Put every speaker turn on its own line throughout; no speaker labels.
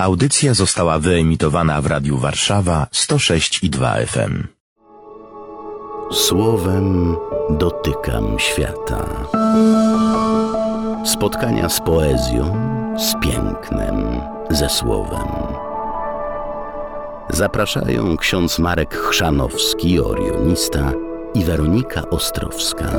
Audycja została wyemitowana w Radiu Warszawa 106 i 2 FM.
Słowem dotykam świata. Spotkania z poezją, z pięknem, ze słowem. Zapraszają ksiądz Marek Chrzanowski, orionista i Weronika Ostrowska.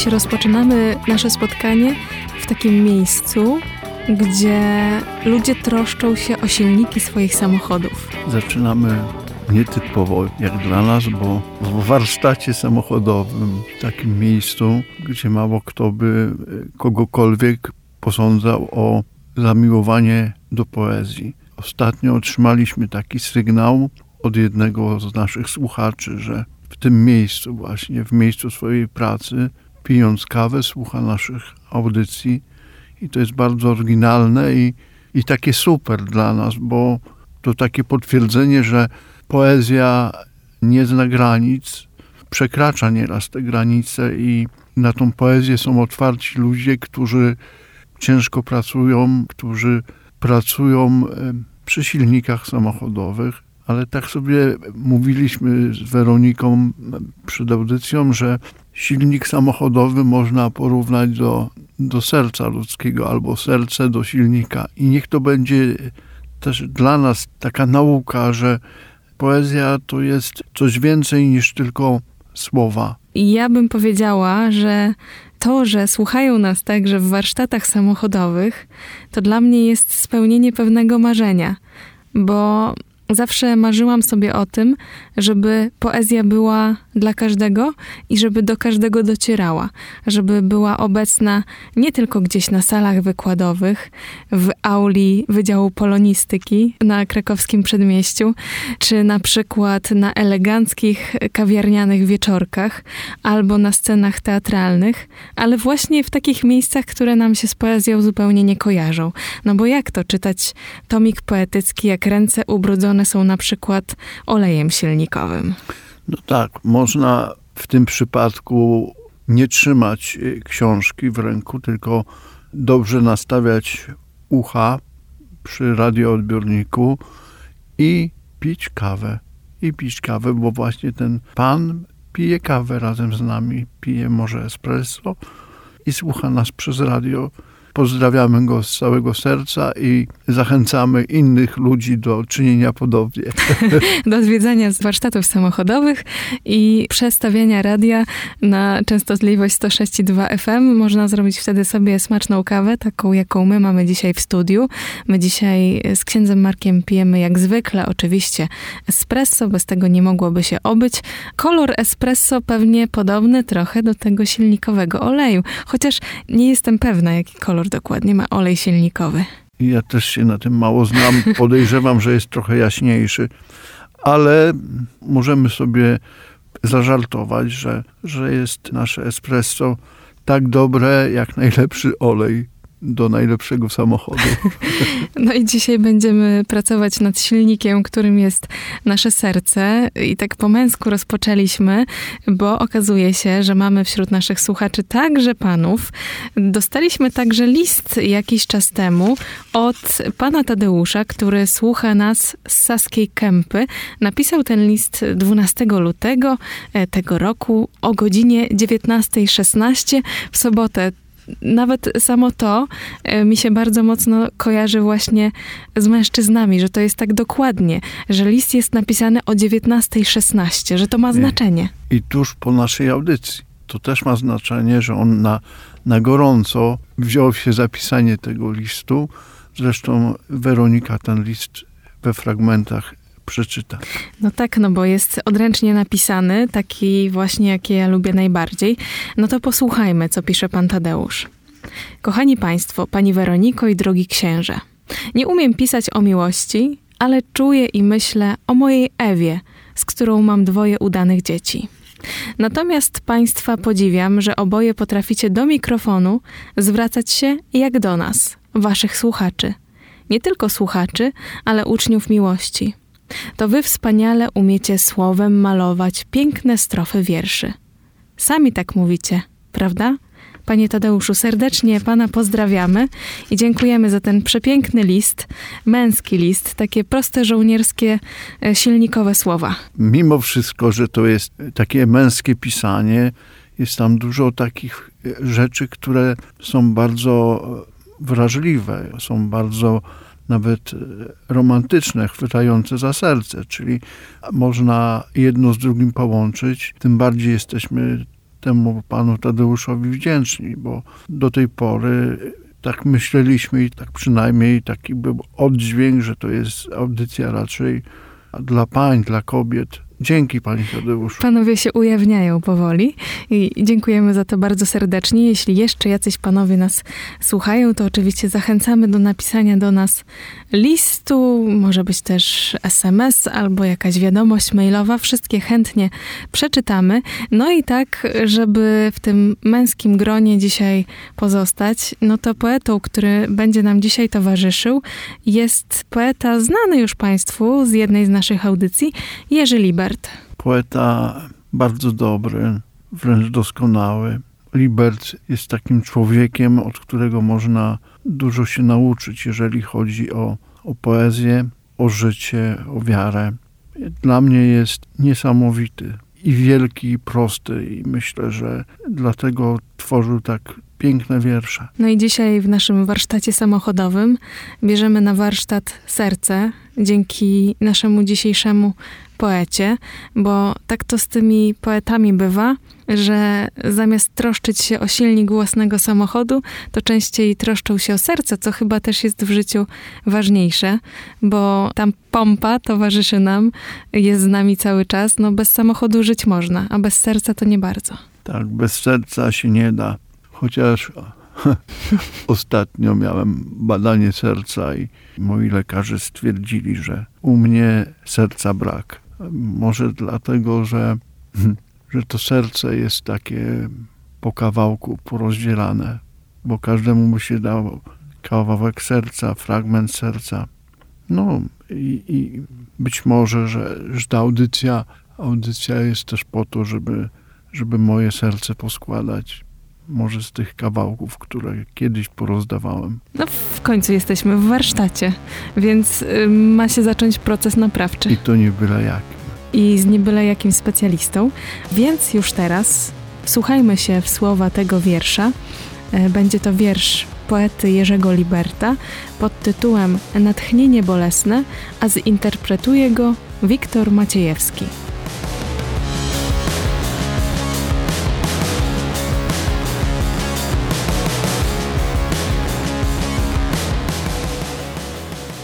Dziś rozpoczynamy nasze spotkanie w takim miejscu, gdzie ludzie troszczą się o silniki swoich samochodów.
Zaczynamy nietypowo jak dla nas, bo w warsztacie samochodowym, w takim miejscu, gdzie mało kto by kogokolwiek posądzał o zamiłowanie do poezji. Ostatnio otrzymaliśmy taki sygnał od jednego z naszych słuchaczy, że w tym miejscu właśnie, w miejscu swojej pracy, pijąc kawę, słucha naszych audycji. I to jest bardzo oryginalne i, i takie super dla nas, bo to takie potwierdzenie, że poezja nie zna granic, przekracza nieraz te granice i na tą poezję są otwarci ludzie, którzy ciężko pracują, którzy pracują przy silnikach samochodowych, ale tak sobie mówiliśmy z Weroniką przed audycją, że silnik samochodowy można porównać do, do serca ludzkiego albo serce do silnika. I niech to będzie też dla nas taka nauka, że poezja to jest coś więcej niż tylko słowa.
Ja bym powiedziała, że to, że słuchają nas także w warsztatach samochodowych, to dla mnie jest spełnienie pewnego marzenia, bo zawsze marzyłam sobie o tym, żeby poezja była dla każdego i żeby do każdego docierała, żeby była obecna nie tylko gdzieś na salach wykładowych, w auli Wydziału Polonistyki na krakowskim przedmieściu, czy na przykład na eleganckich kawiarnianych wieczorkach, albo na scenach teatralnych, ale właśnie w takich miejscach, które nam się z poezją zupełnie nie kojarzą. No bo jak to czytać tomik poetycki, jak ręce ubrudzone są na przykład olejem silnikowym?
No tak, można w tym przypadku nie trzymać y, książki w ręku, tylko dobrze nastawiać ucha przy radioodbiorniku i pić kawę. I pić kawę, bo właśnie ten pan pije kawę razem z nami, pije może espresso i słucha nas przez radio Pozdrawiamy go z całego serca i zachęcamy innych ludzi do czynienia podobnie.
do odwiedzania warsztatów samochodowych i przestawiania radia na częstotliwość 106,2 FM. Można zrobić wtedy sobie smaczną kawę, taką jaką my mamy dzisiaj w studiu. My dzisiaj z księdzem Markiem pijemy jak zwykle, oczywiście espresso, bez tego nie mogłoby się obyć. Kolor espresso pewnie podobny trochę do tego silnikowego oleju, chociaż nie jestem pewna, jaki kolor kolor dokładnie ma olej silnikowy.
Ja też się na tym mało znam. Podejrzewam, że jest trochę jaśniejszy, ale możemy sobie zażartować, że, że jest nasze espresso tak dobre jak najlepszy olej do najlepszego samochodu.
No i dzisiaj będziemy pracować nad silnikiem, którym jest nasze serce. I tak po męsku rozpoczęliśmy, bo okazuje się, że mamy wśród naszych słuchaczy także panów. Dostaliśmy także list jakiś czas temu od pana Tadeusza, który słucha nas z Saskiej Kępy. Napisał ten list 12 lutego e, tego roku o godzinie 19.16 w sobotę nawet samo to e, mi się bardzo mocno kojarzy właśnie z mężczyznami, że to jest tak dokładnie, że list jest napisany o 19.16, że to ma znaczenie.
I tuż po naszej audycji. To też ma znaczenie, że on na, na gorąco wziął się zapisanie tego listu. Zresztą Weronika ten list we fragmentach przeczyta.
No tak, no bo jest odręcznie napisany, taki właśnie, jaki ja lubię najbardziej. No to posłuchajmy, co pisze pan Tadeusz. Kochani Państwo, Pani Weroniko i drogi księże. Nie umiem pisać o miłości, ale czuję i myślę o mojej Ewie, z którą mam dwoje udanych dzieci. Natomiast Państwa podziwiam, że oboje potraficie do mikrofonu zwracać się jak do nas, Waszych słuchaczy. Nie tylko słuchaczy, ale uczniów miłości. To Wy wspaniale umiecie słowem malować piękne strofy wierszy. Sami tak mówicie, prawda? Panie Tadeuszu, serdecznie Pana pozdrawiamy i dziękujemy za ten przepiękny list, męski list, takie proste żołnierskie, e, silnikowe słowa.
Mimo wszystko, że to jest takie męskie pisanie, jest tam dużo takich rzeczy, które są bardzo wrażliwe, są bardzo nawet romantyczne, chwytające za serce, czyli można jedno z drugim połączyć. Tym bardziej jesteśmy temu panu Tadeuszowi wdzięczni, bo do tej pory tak myśleliśmy i tak przynajmniej taki był oddźwięk, że to jest audycja raczej dla pań, dla kobiet, Dzięki Pani Tadeuszu.
Panowie się ujawniają powoli i dziękujemy za to bardzo serdecznie. Jeśli jeszcze jacyś panowie nas słuchają, to oczywiście zachęcamy do napisania do nas listu, może być też SMS albo jakaś wiadomość mailowa. Wszystkie chętnie przeczytamy. No i tak, żeby w tym męskim gronie dzisiaj pozostać, no to poetą, który będzie nam dzisiaj towarzyszył, jest poeta znany już Państwu z jednej z naszych audycji, Jerzy Liber.
Poeta bardzo dobry, wręcz doskonały. Libert jest takim człowiekiem, od którego można dużo się nauczyć, jeżeli chodzi o, o poezję, o życie, o wiarę. Dla mnie jest niesamowity i wielki, i prosty, i myślę, że dlatego tworzył tak piękne wiersze.
No i dzisiaj w naszym warsztacie samochodowym bierzemy na warsztat serce dzięki naszemu dzisiejszemu poecie, bo tak to z tymi poetami bywa, że zamiast troszczyć się o silnik własnego samochodu, to częściej troszczą się o serce, co chyba też jest w życiu ważniejsze, bo tam pompa towarzyszy nam, jest z nami cały czas. No bez samochodu żyć można, a bez serca to nie bardzo.
Tak, bez serca się nie da. Chociaż ostatnio miałem badanie serca i moi lekarze stwierdzili, że u mnie serca brak. Może dlatego, że, że to serce jest takie po kawałku porozdzielane, bo każdemu mu się dał kawałek serca, fragment serca. No i, i być może, że, że ta audycja, audycja jest też po to, żeby, żeby moje serce poskładać może z tych kawałków, które kiedyś porozdawałem.
No w końcu jesteśmy w warsztacie, więc ma się zacząć proces naprawczy.
I to nie byle jakim.
I z nie byle jakim specjalistą. Więc już teraz słuchajmy się w słowa tego wiersza. E, będzie to wiersz poety Jerzego Liberta pod tytułem Natchnienie bolesne, a zinterpretuje go Wiktor Maciejewski.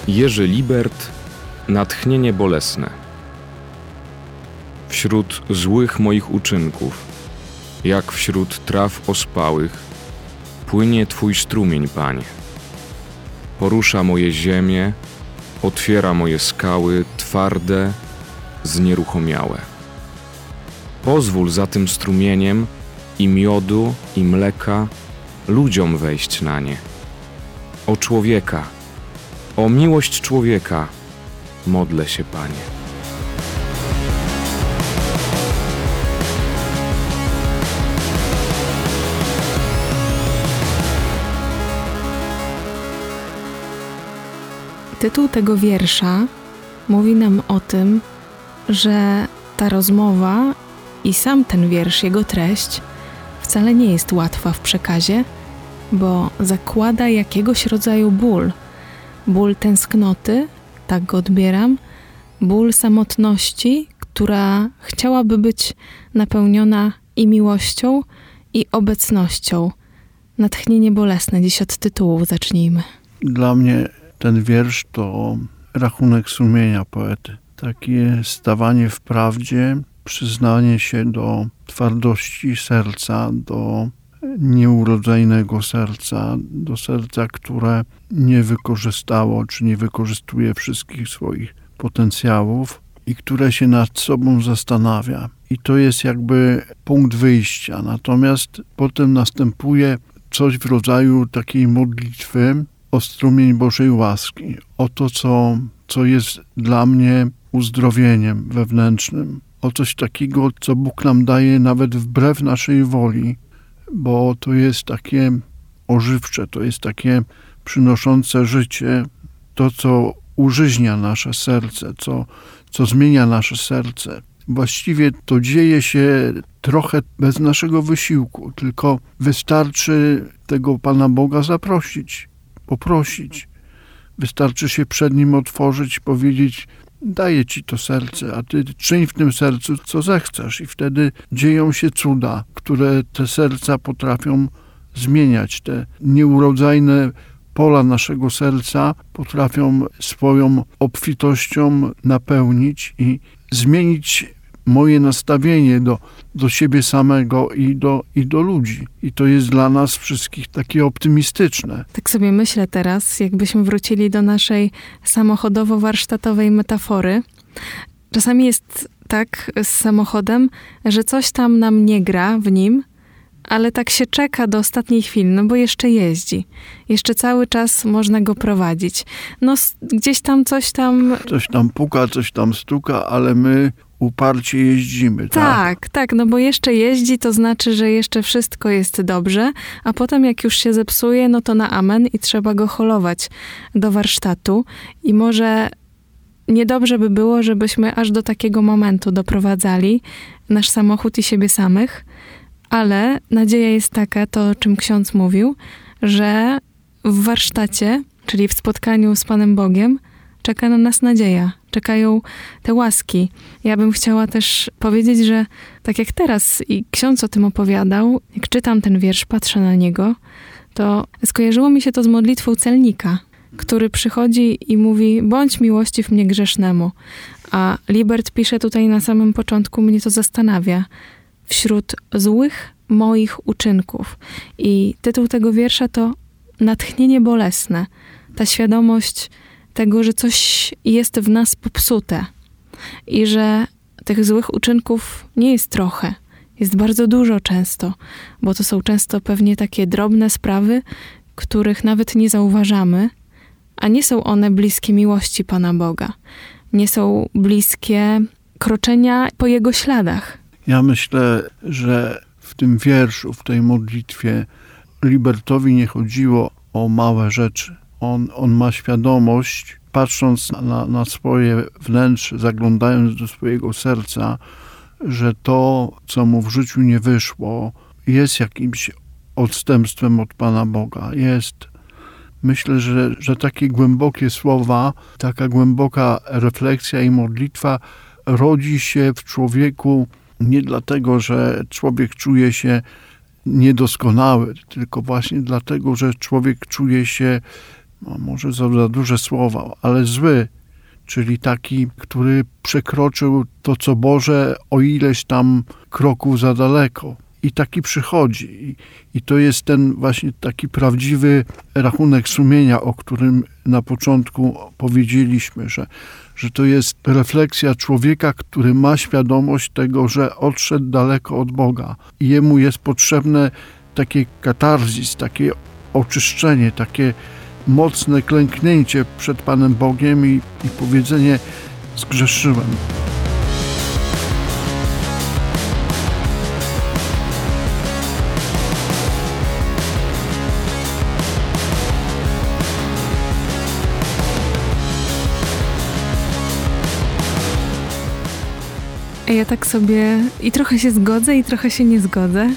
Jerzy Libert Natchnienie bolesne Wśród złych moich uczynków, jak wśród traw ospałych, płynie Twój strumień, Panie. Porusza moje ziemię, otwiera moje skały twarde, znieruchomiałe. Pozwól za tym strumieniem i miodu, i mleka ludziom wejść na nie. O człowieka, o miłość człowieka modlę się, Panie.
Tytuł tego wiersza mówi nam o tym, że ta rozmowa i sam ten wiersz, jego treść, wcale nie jest łatwa w przekazie, bo zakłada jakiegoś rodzaju ból – ból tęsknoty, tak go odbieram, ból samotności, która chciałaby być napełniona i miłością, i obecnością. Natchnienie bolesne, dziś od tytułu zacznijmy.
Dla mnie ten wiersz to rachunek sumienia poety. Takie stawanie w prawdzie, przyznanie się do twardości serca, do nieurodzajnego serca, do serca, które nie wykorzystało czy nie wykorzystuje wszystkich swoich potencjałów i które się nad sobą zastanawia. I to jest jakby punkt wyjścia. Natomiast potem następuje coś w rodzaju takiej modlitwy o strumień Bożej łaski, o to, co, co jest dla mnie uzdrowieniem wewnętrznym, o coś takiego, co Bóg nam daje nawet wbrew naszej woli, bo to jest takie ożywcze, to jest takie przynoszące życie, to co użyźnia nasze serce, co, co zmienia nasze serce. Właściwie to dzieje się trochę bez naszego wysiłku, tylko wystarczy tego Pana Boga zaprosić, poprosić. Wystarczy się przed Nim otworzyć, powiedzieć: Daję Ci to serce, a Ty czyń w tym sercu, co zechcesz, i wtedy dzieją się cuda, które te serca potrafią zmieniać. Te nieurodzajne pola naszego serca potrafią swoją obfitością napełnić i zmienić moje nastawienie do, do siebie samego i do, i do ludzi. I to jest dla nas wszystkich takie optymistyczne.
Tak sobie myślę teraz, jakbyśmy wrócili do naszej samochodowo-warsztatowej metafory. Czasami jest tak z samochodem, że coś tam nam nie gra w nim, ale tak się czeka do ostatniej chwili, no bo jeszcze jeździ. Jeszcze cały czas można go prowadzić. No gdzieś tam coś tam...
Coś tam puka, coś tam stuka, ale my uparcie jeździmy, tak?
Tak, tak, no bo jeszcze jeździ, to znaczy, że jeszcze wszystko jest dobrze, a potem jak już się zepsuje, no to na amen i trzeba go holować do warsztatu i może niedobrze by było, żebyśmy aż do takiego momentu doprowadzali nasz samochód i siebie samych, ale nadzieja jest taka, to czym ksiądz mówił, że w warsztacie, czyli w spotkaniu z Panem Bogiem, czeka na nas nadzieja, czekają te łaski. Ja bym chciała też powiedzieć, że tak jak teraz i ksiądz o tym opowiadał, jak czytam ten wiersz, patrzę na niego, to skojarzyło mi się to z modlitwą celnika, który przychodzi i mówi: Bądź miłościw mnie grzesznemu. A Libert pisze tutaj na samym początku, mnie to zastanawia wśród złych moich uczynków. I tytuł tego wiersza to Natchnienie bolesne. Ta świadomość tego, że coś jest w nas popsute i że tych złych uczynków nie jest trochę, jest bardzo dużo często, bo to są często pewnie takie drobne sprawy, których nawet nie zauważamy, a nie są one bliskie miłości Pana Boga. Nie są bliskie kroczenia po Jego śladach.
Ja myślę, że w tym wierszu, w tej modlitwie Libertowi nie chodziło o małe rzeczy. On, on ma świadomość, patrząc na, na swoje wnętrze, zaglądając do swojego serca, że to, co mu w życiu nie wyszło, jest jakimś odstępstwem od Pana Boga. Jest. Myślę, że, że takie głębokie słowa, taka głęboka refleksja i modlitwa rodzi się w człowieku nie dlatego, że człowiek czuje się niedoskonały, tylko właśnie dlatego, że człowiek czuje się, no może za, za duże słowa, ale zły, czyli taki, który przekroczył to, co Boże, o ileś tam kroków za daleko. I taki przychodzi. I, I to jest ten właśnie taki prawdziwy rachunek sumienia, o którym na początku powiedzieliśmy, że że to jest refleksja człowieka, który ma świadomość tego, że odszedł daleko od Boga. I jemu jest potrzebne takie katarzis, takie oczyszczenie, takie mocne klęknięcie przed Panem Bogiem i, i powiedzenie: Zgrzeszyłem.
Ja tak sobie i trochę się zgodzę, i trochę się nie zgodzę.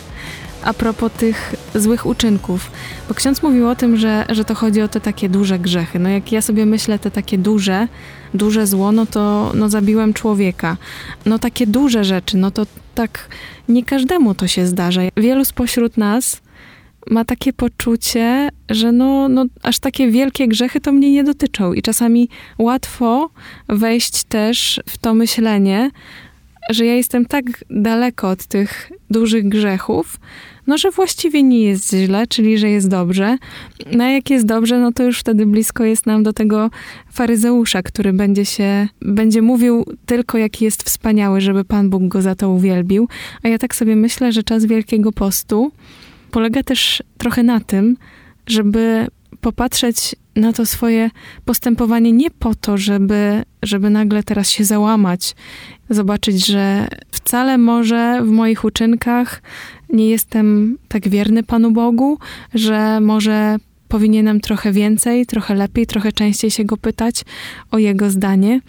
A propos tych złych uczynków, bo ksiądz mówił o tym, że, że to chodzi o te takie duże grzechy. No jak ja sobie myślę, te takie duże, duże zło, no to no zabiłem człowieka. No takie duże rzeczy, no to tak nie każdemu to się zdarza. Wielu spośród nas ma takie poczucie, że no, no aż takie wielkie grzechy to mnie nie dotyczą. I czasami łatwo wejść też w to myślenie, że ja jestem tak daleko od tych dużych grzechów, no że właściwie nie jest źle, czyli że jest dobrze. No a jak jest dobrze, no to już wtedy blisko jest nam do tego faryzeusza, który będzie się, będzie mówił tylko jaki jest wspaniały, żeby Pan Bóg go za to uwielbił. A ja tak sobie myślę, że czas Wielkiego Postu polega też trochę na tym, żeby popatrzeć na to swoje postępowanie nie po to, żeby, żeby nagle teraz się załamać, zobaczyć, że wcale może w moich uczynkach nie jestem tak wierny Panu Bogu, że może powinienem trochę więcej, trochę lepiej, trochę częściej się go pytać o jego zdanie.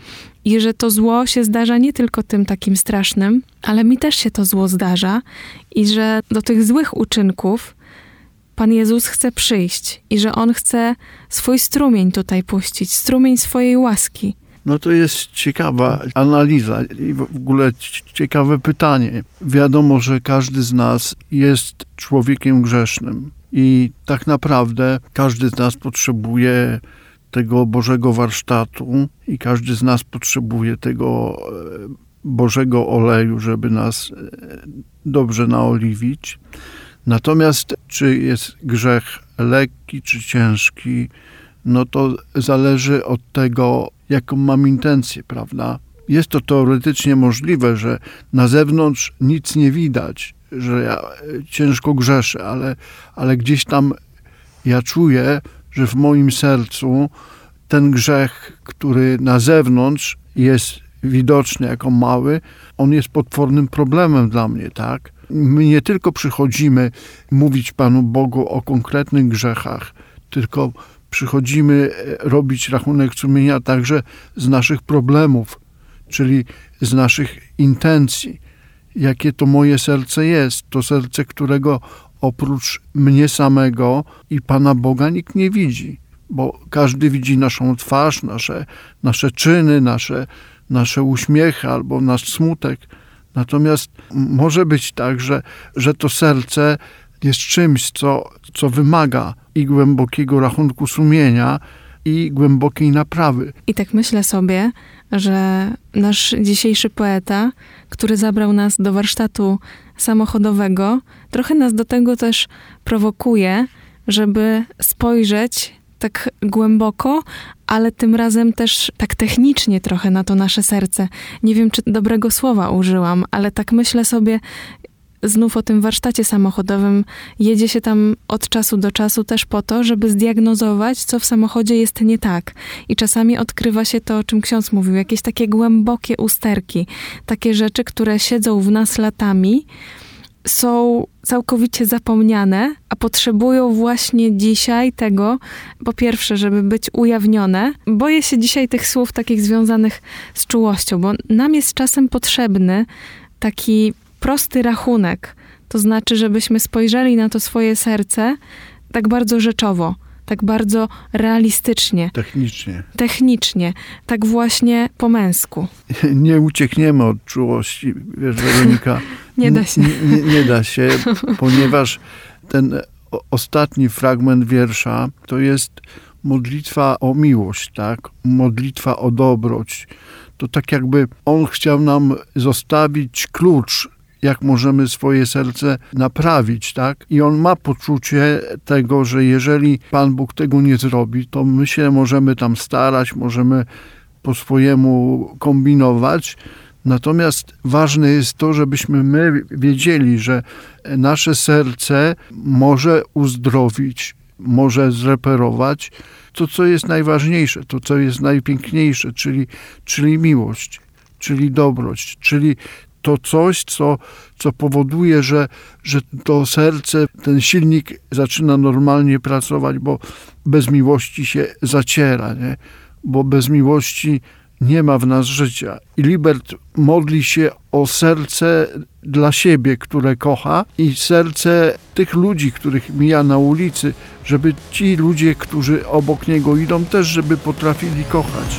I że to zło się zdarza nie tylko tym takim strasznym, ale mi też się to zło zdarza, i że do tych złych uczynków Pan Jezus chce przyjść i że On chce swój strumień tutaj puścić, strumień swojej łaski.
No to jest ciekawa analiza i w ogóle ciekawe pytanie. Wiadomo, że każdy z nas jest człowiekiem grzesznym i tak naprawdę każdy z nas potrzebuje tego Bożego warsztatu i każdy z nas potrzebuje tego e, Bożego oleju, żeby nas e, dobrze naoliwić. Natomiast czy jest grzech lekki czy ciężki, no to zależy od tego, jaką mam intencję, prawda? Jest to teoretycznie możliwe, że na zewnątrz nic nie widać, że ja ciężko grzeszę, ale, ale gdzieś tam ja czuję, że w moim sercu ten grzech, który na zewnątrz jest widoczny jako mały, on jest potwornym problemem dla mnie, tak? My nie tylko przychodzimy mówić Panu Bogu o konkretnych grzechach, tylko przychodzimy e, robić rachunek sumienia także z naszych problemów, czyli z naszych intencji. Jakie to moje serce jest, to serce, którego oprócz mnie samego i Pana Boga nikt nie widzi, bo każdy widzi naszą twarz, nasze, nasze czyny, nasze, nasze uśmiechy albo nasz smutek. Natomiast może być tak, że, że to serce jest czymś, co, co wymaga i głębokiego rachunku sumienia, i głębokiej naprawy.
I tak myślę sobie, że nasz dzisiejszy poeta, który zabrał nas do warsztatu samochodowego, trochę nas do tego też prowokuje, żeby spojrzeć tak głęboko, ale tym razem też tak technicznie trochę na to nasze serce. Nie wiem, czy dobrego słowa użyłam, ale tak myślę sobie, znów o tym warsztacie samochodowym. Jedzie się tam od czasu do czasu też po to, żeby zdiagnozować, co w samochodzie jest nie tak. I czasami odkrywa się to, o czym ksiądz mówił, jakieś takie głębokie usterki, takie rzeczy, które siedzą w nas latami są całkowicie zapomniane, a potrzebują właśnie dzisiaj tego, po pierwsze, żeby być ujawnione. Boję się dzisiaj tych słów takich związanych z czułością, bo nam jest czasem potrzebny taki prosty rachunek. To znaczy, żebyśmy spojrzeli na to swoje serce tak bardzo rzeczowo, tak bardzo realistycznie.
Technicznie.
Technicznie, tak właśnie po męsku.
Nie uciekniemy od czułości, wiesz, Weronika.
nie da się.
Nie, nie, nie da się, ponieważ ten ostatni fragment wiersza to jest modlitwa o miłość, tak? Modlitwa o dobroć. To tak jakby on chciał nam zostawić klucz jak możemy swoje serce naprawić, tak? I on ma poczucie tego, że jeżeli Pan Bóg tego nie zrobi, to my się możemy tam starać, możemy po swojemu kombinować. Natomiast ważne jest to, żebyśmy my wiedzieli, że nasze serce może uzdrowić, może zreperować to, co jest najważniejsze, to, co jest najpiękniejsze, czyli, czyli miłość, czyli dobroć, czyli to coś, co, co powoduje, że, że to serce, ten silnik zaczyna normalnie pracować, bo bez miłości się zaciera, nie? bo bez miłości nie ma w nas życia. I Libert modli się o serce dla siebie, które kocha, i serce tych ludzi, których mija na ulicy, żeby ci ludzie, którzy obok niego idą, też żeby potrafili kochać.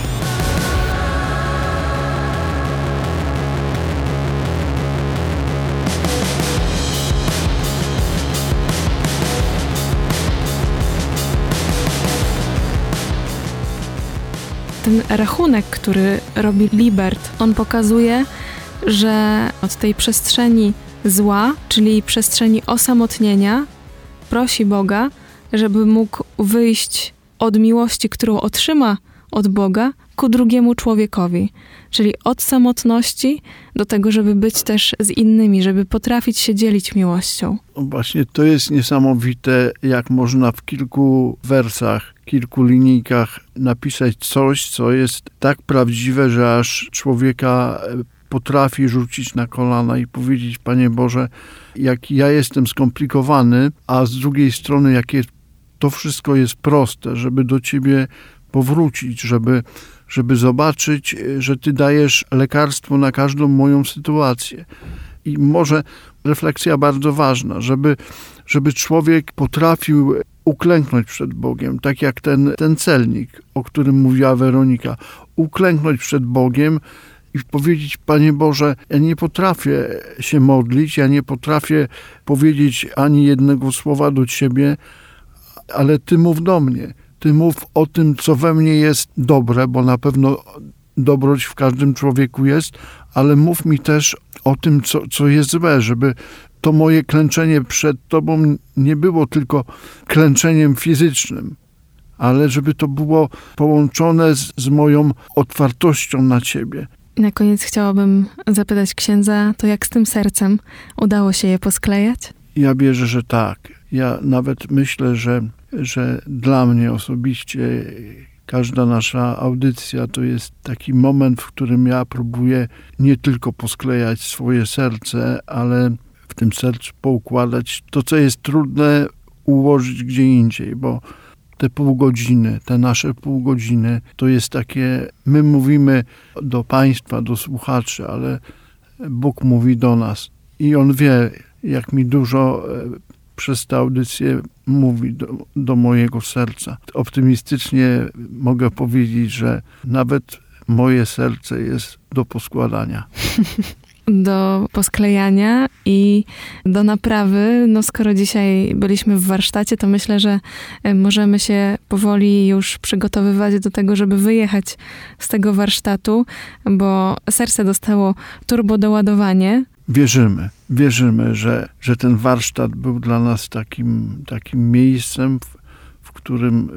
Ten rachunek, który robi Libert, on pokazuje, że od tej przestrzeni zła, czyli przestrzeni osamotnienia, prosi Boga, żeby mógł wyjść od miłości, którą otrzyma od Boga, ku drugiemu człowiekowi. Czyli od samotności do tego, żeby być też z innymi, żeby potrafić się dzielić miłością.
Właśnie to jest niesamowite, jak można w kilku wersach, kilku linijkach napisać coś, co jest tak prawdziwe, że aż człowieka e, potrafi rzucić na kolana i powiedzieć: Panie Boże, jak ja jestem skomplikowany, a z drugiej strony, jakie to wszystko jest proste, żeby do Ciebie powrócić, żeby, żeby zobaczyć, że Ty dajesz lekarstwo na każdą moją sytuację. I może refleksja bardzo ważna, żeby, żeby człowiek potrafił uklęknąć przed Bogiem, tak jak ten, ten celnik, o którym mówiła Weronika, uklęknąć przed Bogiem i powiedzieć: Panie Boże, ja nie potrafię się modlić, ja nie potrafię powiedzieć ani jednego słowa do Ciebie, ale Ty mów do mnie. Ty mów o tym, co we mnie jest dobre, bo na pewno dobroć w każdym człowieku jest, ale mów mi też o tym, co, co jest złe, żeby to moje klęczenie przed Tobą nie było tylko klęczeniem fizycznym, ale żeby to było połączone z, z moją otwartością na Ciebie.
Na koniec chciałabym zapytać księdza, to jak z tym sercem udało się je posklejać?
Ja wierzę, że tak. Ja nawet myślę, że, że dla mnie osobiście każda nasza audycja to jest taki moment, w którym ja próbuję nie tylko posklejać swoje serce, ale tym sercu poukładać to, co jest trudne, ułożyć gdzie indziej, bo te pół godziny, te nasze pół godziny, to jest takie, my mówimy do Państwa, do słuchaczy, ale Bóg mówi do nas i On wie, jak mi dużo e, przez tę audycję mówi do, do mojego serca. Optymistycznie mogę powiedzieć, że nawet moje serce jest do poskładania.
do posklejania i do naprawy. No skoro dzisiaj byliśmy w warsztacie, to myślę, że e, możemy się powoli już przygotowywać do tego, żeby wyjechać z tego warsztatu, bo serce dostało turbodoładowanie.
Wierzymy, wierzymy, że, że ten warsztat był dla nas takim, takim miejscem, w, w którym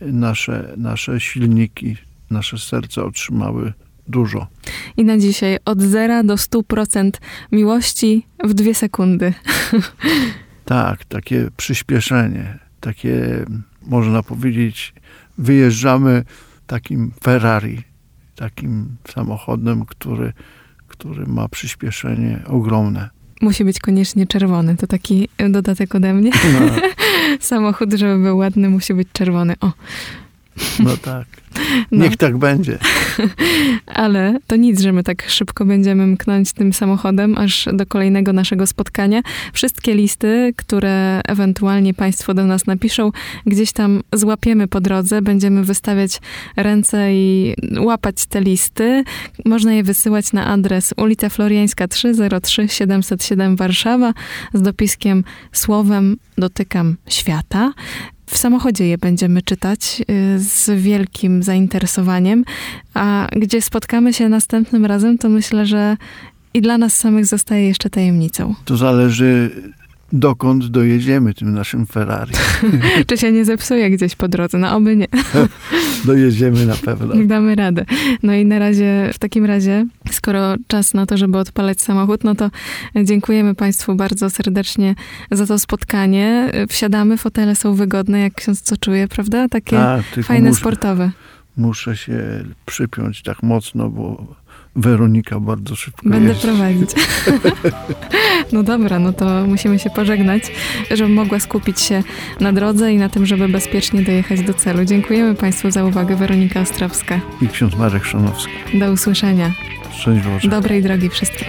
e, nasze, nasze silniki, nasze serca otrzymały dużo.
I na dzisiaj od zera do 100% miłości w dwie sekundy.
Tak, takie przyspieszenie, takie można powiedzieć, wyjeżdżamy takim Ferrari, takim samochodem, który, który ma przyspieszenie ogromne.
Musi być koniecznie czerwony. To taki dodatek ode mnie. No. Samochód, żeby był ładny, musi być czerwony. O.
No tak. No. Niech tak będzie.
Ale to nic, że my tak szybko będziemy mknąć tym samochodem aż do kolejnego naszego spotkania. Wszystkie listy, które ewentualnie Państwo do nas napiszą, gdzieś tam złapiemy po drodze, będziemy wystawiać ręce i łapać te listy. Można je wysyłać na adres ulica Floriańska 303 707 Warszawa z dopiskiem słowem dotykam świata. W samochodzie je będziemy czytać y, z wielkim zainteresowaniem, a gdzie spotkamy się następnym razem, to myślę, że i dla nas samych zostaje jeszcze tajemnicą.
To zależy dokąd dojedziemy tym naszym Ferrari.
Czy się nie zepsuje gdzieś po drodze? No oby nie.
dojedziemy na pewno.
Damy radę. No i na razie, w takim razie, skoro czas na to, żeby odpalać samochód, no to dziękujemy Państwu bardzo serdecznie za to spotkanie. Wsiadamy, fotele są wygodne, jak ksiądz co czuje, prawda? Takie tak, fajne, muszę, sportowe.
Muszę się przypiąć tak mocno, bo Weronika bardzo szybko
Będę jeździ. prowadzić. no dobra, no to musimy się pożegnać, żebym mogła skupić się na drodze i na tym, żeby bezpiecznie dojechać do celu. Dziękujemy Państwu za uwagę. Weronika Ostrowska.
I ksiądz Marek Szanowski.
Do usłyszenia.
Szczęść Boże.
Dobrej drogi wszystkim.